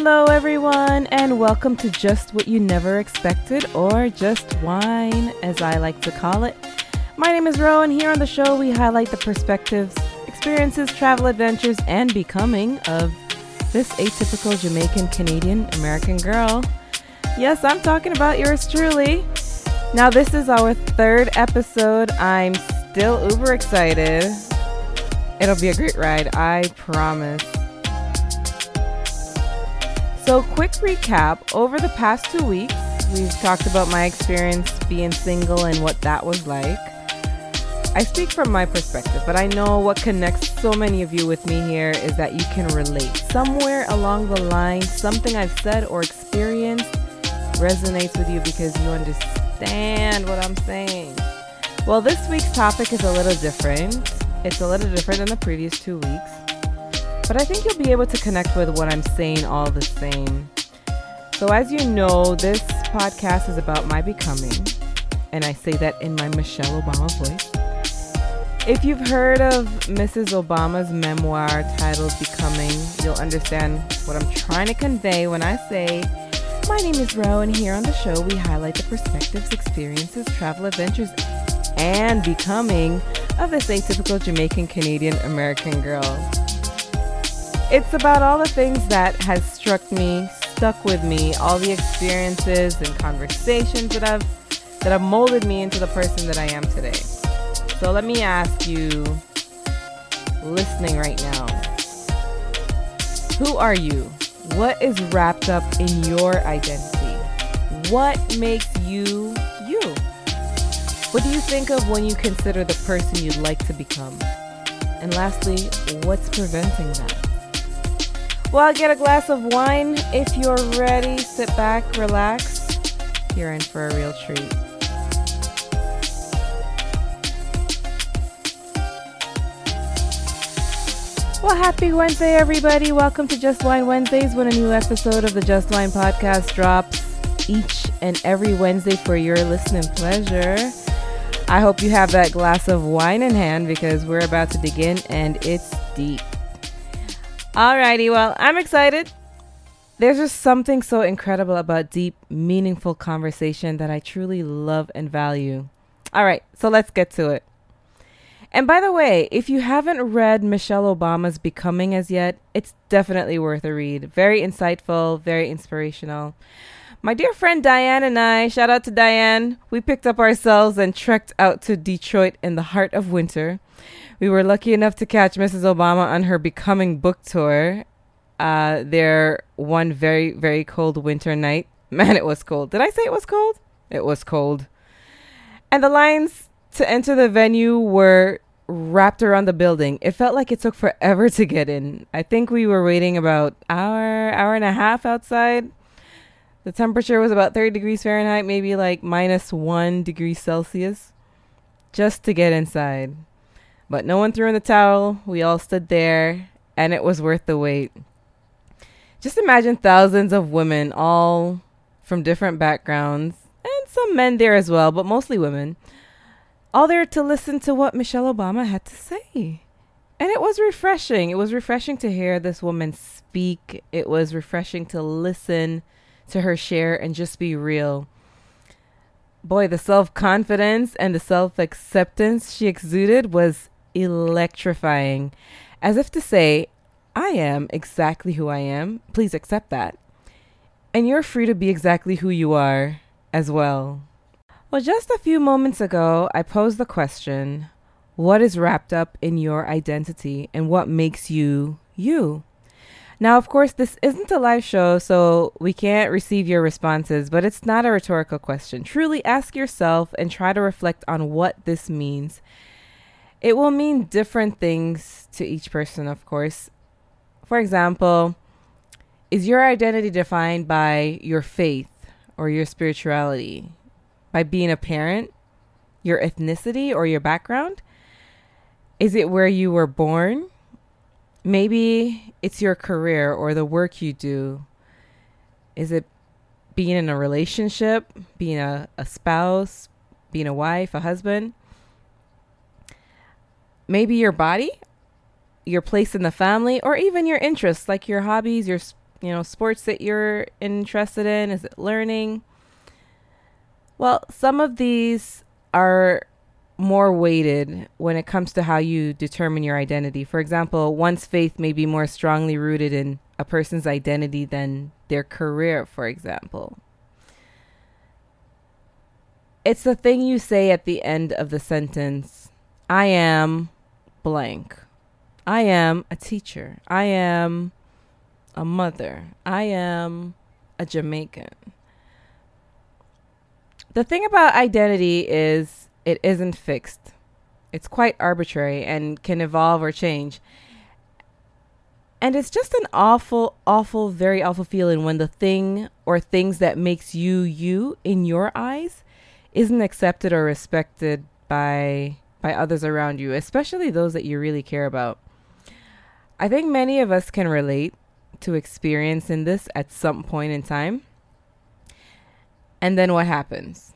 Hello, everyone, and welcome to Just What You Never Expected, or Just Wyne, as I like to call it. My name is Rowan. Here on the show, we highlight the perspectives, experiences, travel adventures, and becoming of this atypical Jamaican Canadian American girl. Yes, I'm talking about yours truly. Now, this is our third episode. I'm still uber excited. It'll be a great ride, I promise. So, quick recap over the past two weeks, we've talked about my experience being single and what that was like. I speak from my perspective, but I know what connects so many of you with me here is that you can relate. Somewhere along the line, something I've said or experienced resonates with you because you understand what I'm saying. Well, this week's topic is a little different. It's a little different than the previous two weeks. But I think you'll be able to connect with what I'm saying all the same. So, as you know, this podcast is about my becoming. And I say that in my Michelle Obama voice. If you've heard of Mrs. Obama's memoir titled Becoming, you'll understand what I'm trying to convey when I say, My name is Ro, and here on the show we highlight the perspectives, experiences, travel adventures, and becoming of this atypical Jamaican Canadian American girl. It's about all the things that has struck me, stuck with me, all the experiences and conversations that have that have molded me into the person that I am today. So let me ask you listening right now. Who are you? What is wrapped up in your identity? What makes you you? What do you think of when you consider the person you'd like to become? And lastly, what's preventing that? Well, get a glass of wine if you're ready. Sit back, relax. You're in for a real treat. Well, happy Wednesday, everybody. Welcome to Just Wyne Wednesdays when a new episode of the Just Wyne podcast drops each and every Wednesday for your listening pleasure. I hope you have that glass of wine in hand because we're about to dig in and it's deep. Alrighty, well, I'm excited. There's just something so incredible about deep, meaningful conversation that I truly love and value. All right, so let's get to it. And by the way, if you haven't read Michelle Obama's Becoming as yet, it's definitely worth a read. Very insightful, very inspirational. My dear friend Diane and I, shout out to Diane, we picked up ourselves and trekked out to Detroit in the heart of winter we were lucky enough to catch Mrs. Obama on her Becoming book tour. Uh, there one very very cold winter night. Man, it was cold. Did I say it was cold? It was cold. And the lines to enter the venue were wrapped around the building. It felt like it took forever to get in. I think we were waiting about hour hour and a half outside. The temperature was about 30 degrees Fahrenheit, maybe like minus 1 degree Celsius just to get inside. But no one threw in the towel. We all stood there, and it was worth the wait. Just imagine thousands of women, all from different backgrounds, and some men there as well, but mostly women, all there to listen to what Michelle Obama had to say. And it was refreshing. It was refreshing to hear this woman speak. It was refreshing to listen to her share and just be real boy, the self confidence and the self acceptance she exuded was electrifying, as if to say, I am exactly who I am. Please accept that. And you're free to be exactly who you are as well. Well, just a few moments ago, I posed the question what is wrapped up in your identity and what makes you you? Now, of course, this isn't a live show, so we can't receive your responses, but it's not a rhetorical question. Truly ask yourself and try to reflect on what this means it will mean different things to each person, of course. For example, is your identity defined by your faith or your spirituality? By being a parent, your ethnicity, or your background? Is it where you were born? Maybe it's your career or the work you do. Is it being in a relationship, being a, a spouse, being a wife, a husband? Maybe your body, your place in the family, or even your interests like your hobbies, your you know, sports that you're interested in? Is it learning? Well, some of these are more weighted when it comes to how you determine your identity. For example, one's faith may be more strongly rooted in a person's identity than their career, for example. It's the thing you say at the end of the sentence I am blank. I am a teacher. I am a mother. I am a Jamaican. The thing about identity is it isn't fixed. It's quite arbitrary and can evolve or change. And it's just an awful, awful, very awful feeling when the thing or things that makes you you in your eyes isn't accepted or respected by by others around you, especially those that you really care about. I think many of us can relate to experiencing this at some point in time. And then what happens?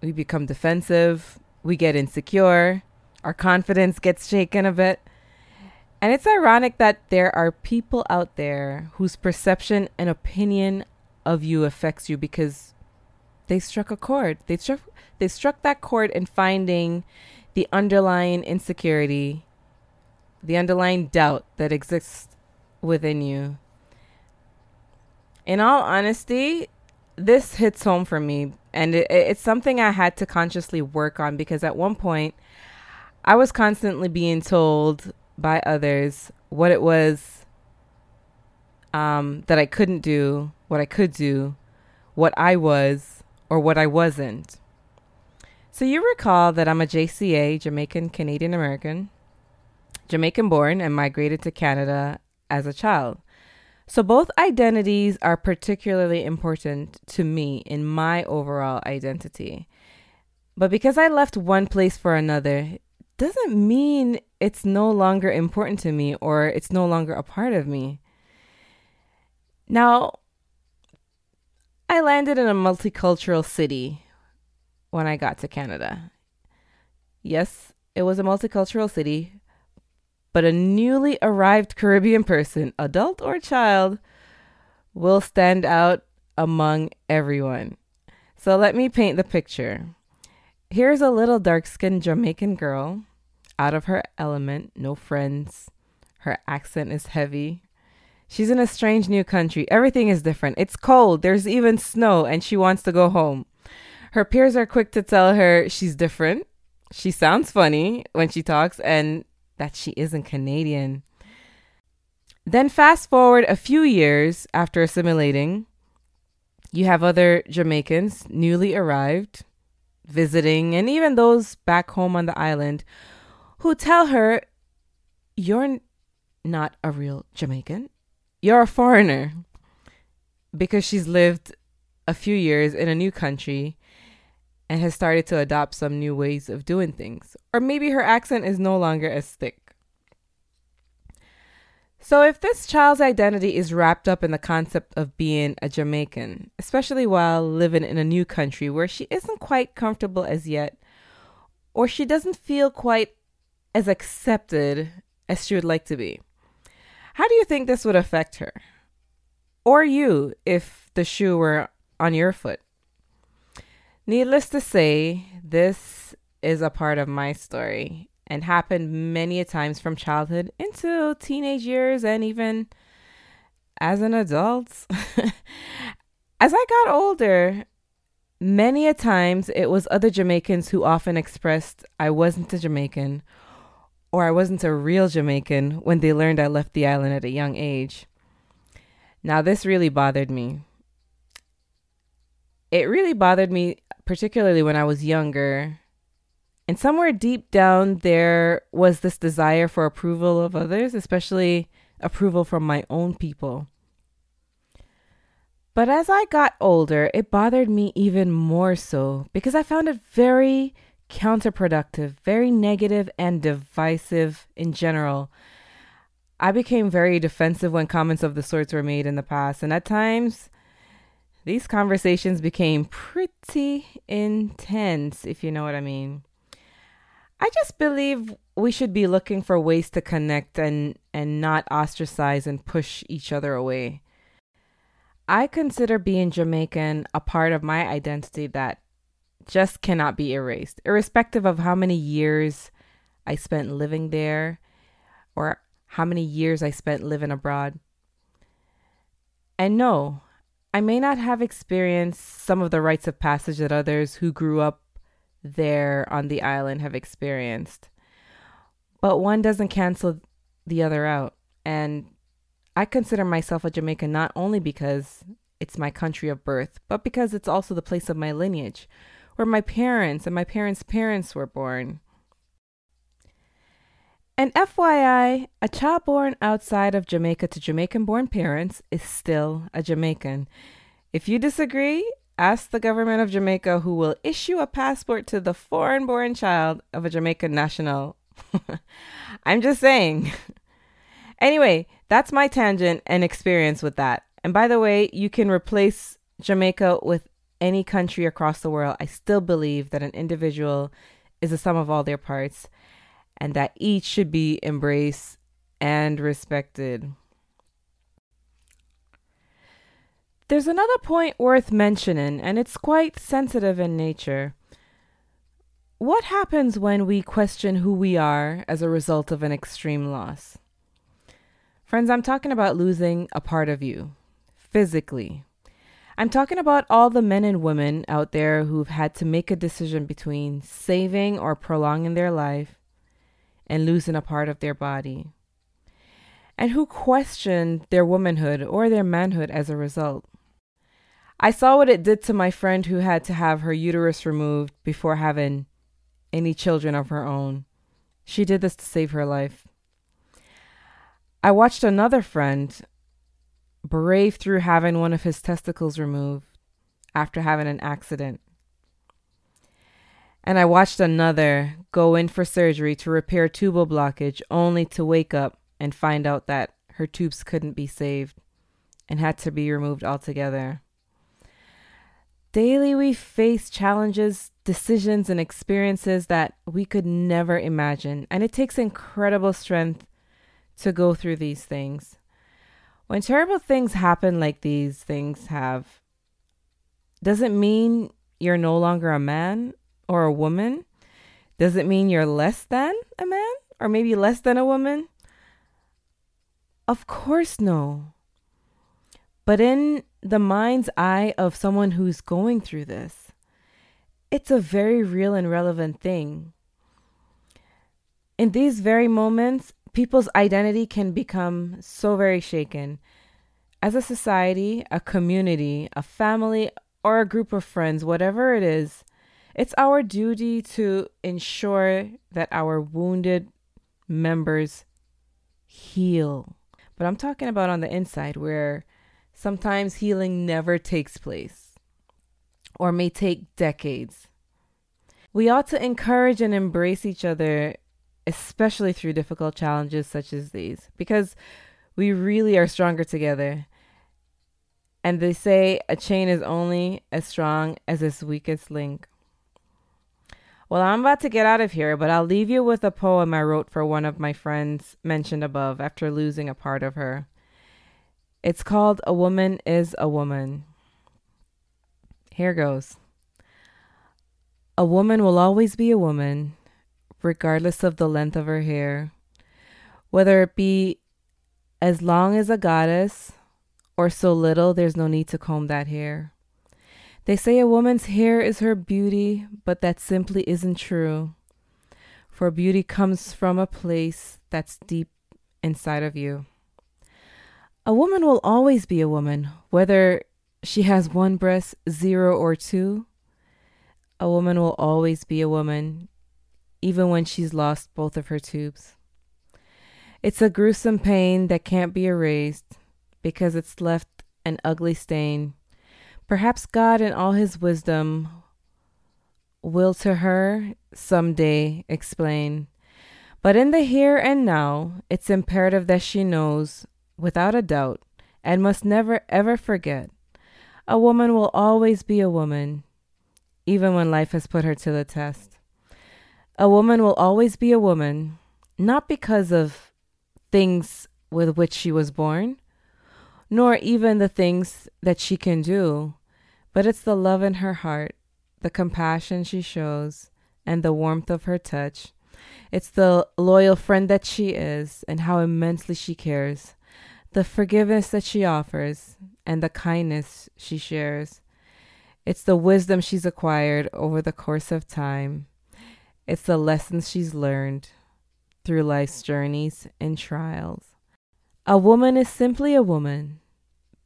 We become defensive, we get insecure, our confidence gets shaken a bit. And it's ironic that there are people out there whose perception and opinion of you affects you because they struck a chord. They struck they struck that chord in finding the underlying insecurity, the underlying doubt that exists within you. In all honesty, this hits home for me, and it, it's something I had to consciously work on because at one point I was constantly being told by others what it was um, that I couldn't do, what I could do, what I was, or what I wasn't. So you recall that I'm a JCA, Jamaican Canadian American, Jamaican born, and migrated to Canada as a child. So both identities are particularly important to me in my overall identity. But because I left one place for another, doesn't mean it's no longer important to me or it's no longer a part of me. Now, I landed in a multicultural city when I got to Canada. Yes, it was a multicultural city, but a newly arrived Caribbean person, adult or child, will stand out among everyone. So let me paint the picture. Here's a little dark skinned Jamaican girl, out of her element, no friends. Her accent is heavy. She's in a strange new country. Everything is different. It's cold. There's even snow, and she wants to go home. Her peers are quick to tell her she's different. She sounds funny when she talks, and that she isn't Canadian. Then, fast forward a few years after assimilating, you have other Jamaicans newly arrived, visiting, and even those back home on the island who tell her, You're not a real Jamaican you're a foreigner because she's lived a few years in a new country and has started to adopt some new ways of doing things. Or maybe her accent is no longer as thick. So, if this child's identity is wrapped up in the concept of being a Jamaican, especially while living in a new country where she isn't quite comfortable as yet, or she doesn't feel quite as accepted as she would like to be, how do you think this would affect her? Or you if the shoe were on your foot? Needless to say, this is a part of my story and happened many a times from childhood into teenage years and even as an adult. as I got older, many a times it was other Jamaicans who often expressed I wasn't a Jamaican or I wasn't a real Jamaican when they learned I left the island at a young age. Now, this really bothered me. It really bothered me, particularly when I was younger. And somewhere deep down, there was this desire for approval of others, especially approval from my own people. But as I got older, it bothered me even more so because I found it very counterproductive, very negative, and divisive in general. I became very defensive when comments of the sorts were made in the past, and at times, these conversations became pretty intense, if you know what I mean. I just believe we should be looking for ways to connect and, and not ostracize and push each other away. I consider being Jamaican a part of my identity that just cannot be erased, irrespective of how many years I spent living there or how many years I spent living abroad. And no, I may not have experienced some of the rites of passage that others who grew up there on the island have experienced. But one doesn't cancel the other out. And I consider myself a Jamaican not only because it's my country of birth, but because it's also the place of my lineage, where my parents and my parents' parents were born. And FYI, a child born outside of Jamaica to Jamaican born parents is still a Jamaican. If you disagree, ask the government of Jamaica who will issue a passport to the foreign born child of a Jamaican national. I'm just saying. anyway, that's my tangent and experience with that. And by the way, you can replace Jamaica with any country across the world. I still believe that an individual is the sum of all their parts and that each should be embraced and respected. There's another point worth mentioning, and it's quite sensitive in nature. What happens when we question who we are as a result of an extreme loss? Friends, I'm talking about losing a part of you physically. I'm talking about all the men and women out there who've had to make a decision between saving or prolonging their life and losing a part of their body, and who questioned their womanhood or their manhood as a result. I saw what it did to my friend who had to have her uterus removed before having any children of her own. She did this to save her life. I watched another friend brave through having one of his testicles removed after having an accident. And I watched another go in for surgery to repair tubal blockage only to wake up and find out that her tubes couldn't be saved and had to be removed altogether. Daily, we face challenges, decisions, and experiences that we could never imagine, and it takes incredible strength to go through these things. When terrible things happen like these things have, doesn't mean you're no longer a man or a woman? Does it mean you're less than a man or maybe less than a woman? Of course, no. But in the mind's eye of someone who's going through this, it's a very real and relevant thing. In these very moments, people's identity can become so very shaken. As a society, a community, a family, or a group of friends, whatever it is, it's our duty to ensure that our wounded members heal. But I'm talking about on the inside where sometimes healing never takes place or may take decades. We ought to encourage and embrace each other, especially through difficult challenges such as these, because we really are stronger together. And they say a chain is only as strong as its weakest link. Well, I'm about to get out of here, but I'll leave you with a poem I wrote for one of my friends mentioned above after losing a part of her. It's called A Woman is a Woman. Here goes. A woman will always be a woman, regardless of the length of her hair, whether it be as long as a goddess or so little there's no need to comb that hair. They say a woman's hair is her beauty, but that simply isn't true. For beauty comes from a place that's deep inside of you. A woman will always be a woman, whether she has one breast, zero, or two. A woman will always be a woman, even when she's lost both of her tubes. It's a gruesome pain that can't be erased because it's left an ugly stain Perhaps God, in all his wisdom, will to her some day explain. But in the here and now, it's imperative that she knows, without a doubt, and must never ever forget a woman will always be a woman, even when life has put her to the test. A woman will always be a woman, not because of things with which she was born, nor even the things that she can do, but it's the love in her heart, the compassion she shows, and the warmth of her touch. It's the loyal friend that she is, and how immensely she cares, the forgiveness that she offers, and the kindness she shares. It's the wisdom she's acquired over the course of time. It's the lessons she's learned through life's journeys and trials. A woman is simply a woman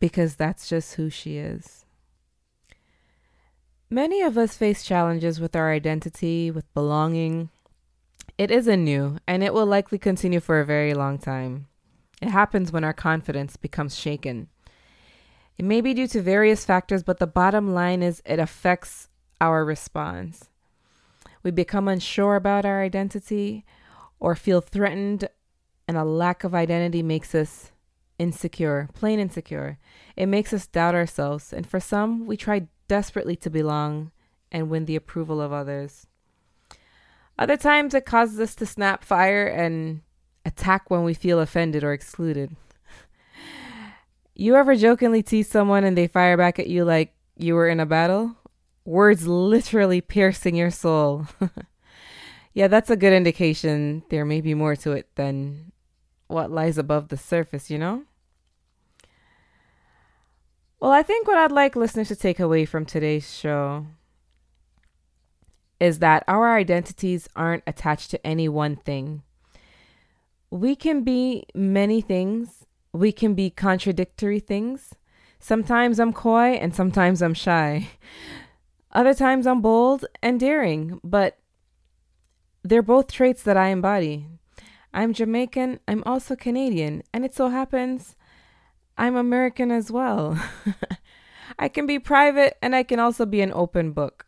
because that's just who she is. Many of us face challenges with our identity, with belonging. It isn't new, and it will likely continue for a very long time. It happens when our confidence becomes shaken. It may be due to various factors, but the bottom line is it affects our response. We become unsure about our identity or feel threatened, and a lack of identity makes us insecure, plain insecure. It makes us doubt ourselves, and for some, we try desperately to belong and win the approval of others. Other times, it causes us to snap fire and attack when we feel offended or excluded. You ever jokingly tease someone and they fire back at you like you were in a battle? Words literally piercing your soul. yeah, that's a good indication there may be more to it than what lies above the surface, you know? Well, I think what I'd like listeners to take away from today's show is that our identities aren't attached to any one thing. We can be many things we can be contradictory things. Sometimes I'm coy and sometimes I'm shy. Other times I'm bold and daring, but they're both traits that I embody. I'm Jamaican, I'm also Canadian, and it so happens I'm American as well. I can be private and I can also be an open book.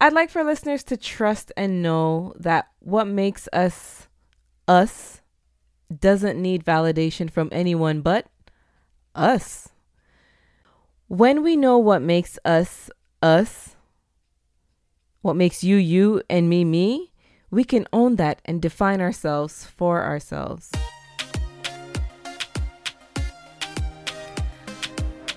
I'd like for listeners to trust and know that what makes us us doesn't need validation from anyone but us. When we know what makes us us, what makes you you and me me, we can own that and define ourselves for ourselves.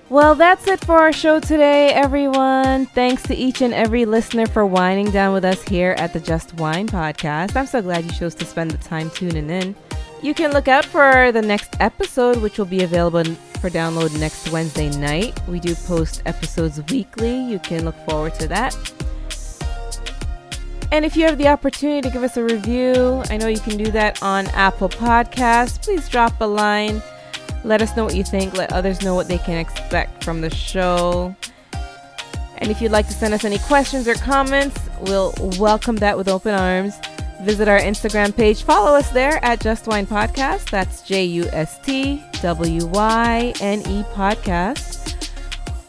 Well, that's it for our show today, everyone. Thanks to each and every listener for winding down with us here at the Just Wyne podcast. I'm so glad you chose to spend the time tuning in. You can look out for the next episode, which will be available for download next Wednesday night. We do post episodes weekly. You can look forward to that. And if you have the opportunity to give us a review, I know you can do that on Apple Podcasts. Please drop a line. Let us know what you think. Let others know what they can expect from the show. And if you'd like to send us any questions or comments, we'll welcome that with open arms. Visit our Instagram page. Follow us there at Just Wyne Podcast. That's J U S T W Y N E Podcast.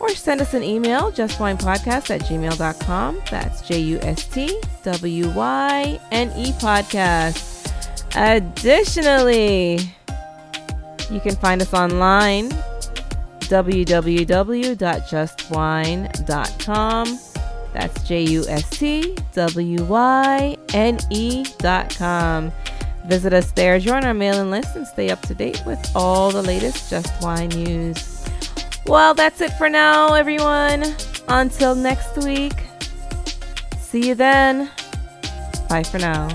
Or send us an email, justwynepodcast at gmail.com. That's J U S T W Y N E Podcast. Additionally, you can find us online www.justwyne.com that's J U S T W Y N E dot com. Visit us there, join our mailing list, and stay up to date with all the latest Just Wyne news. Well, that's it for now, everyone. Until next week. See you then. Bye for now.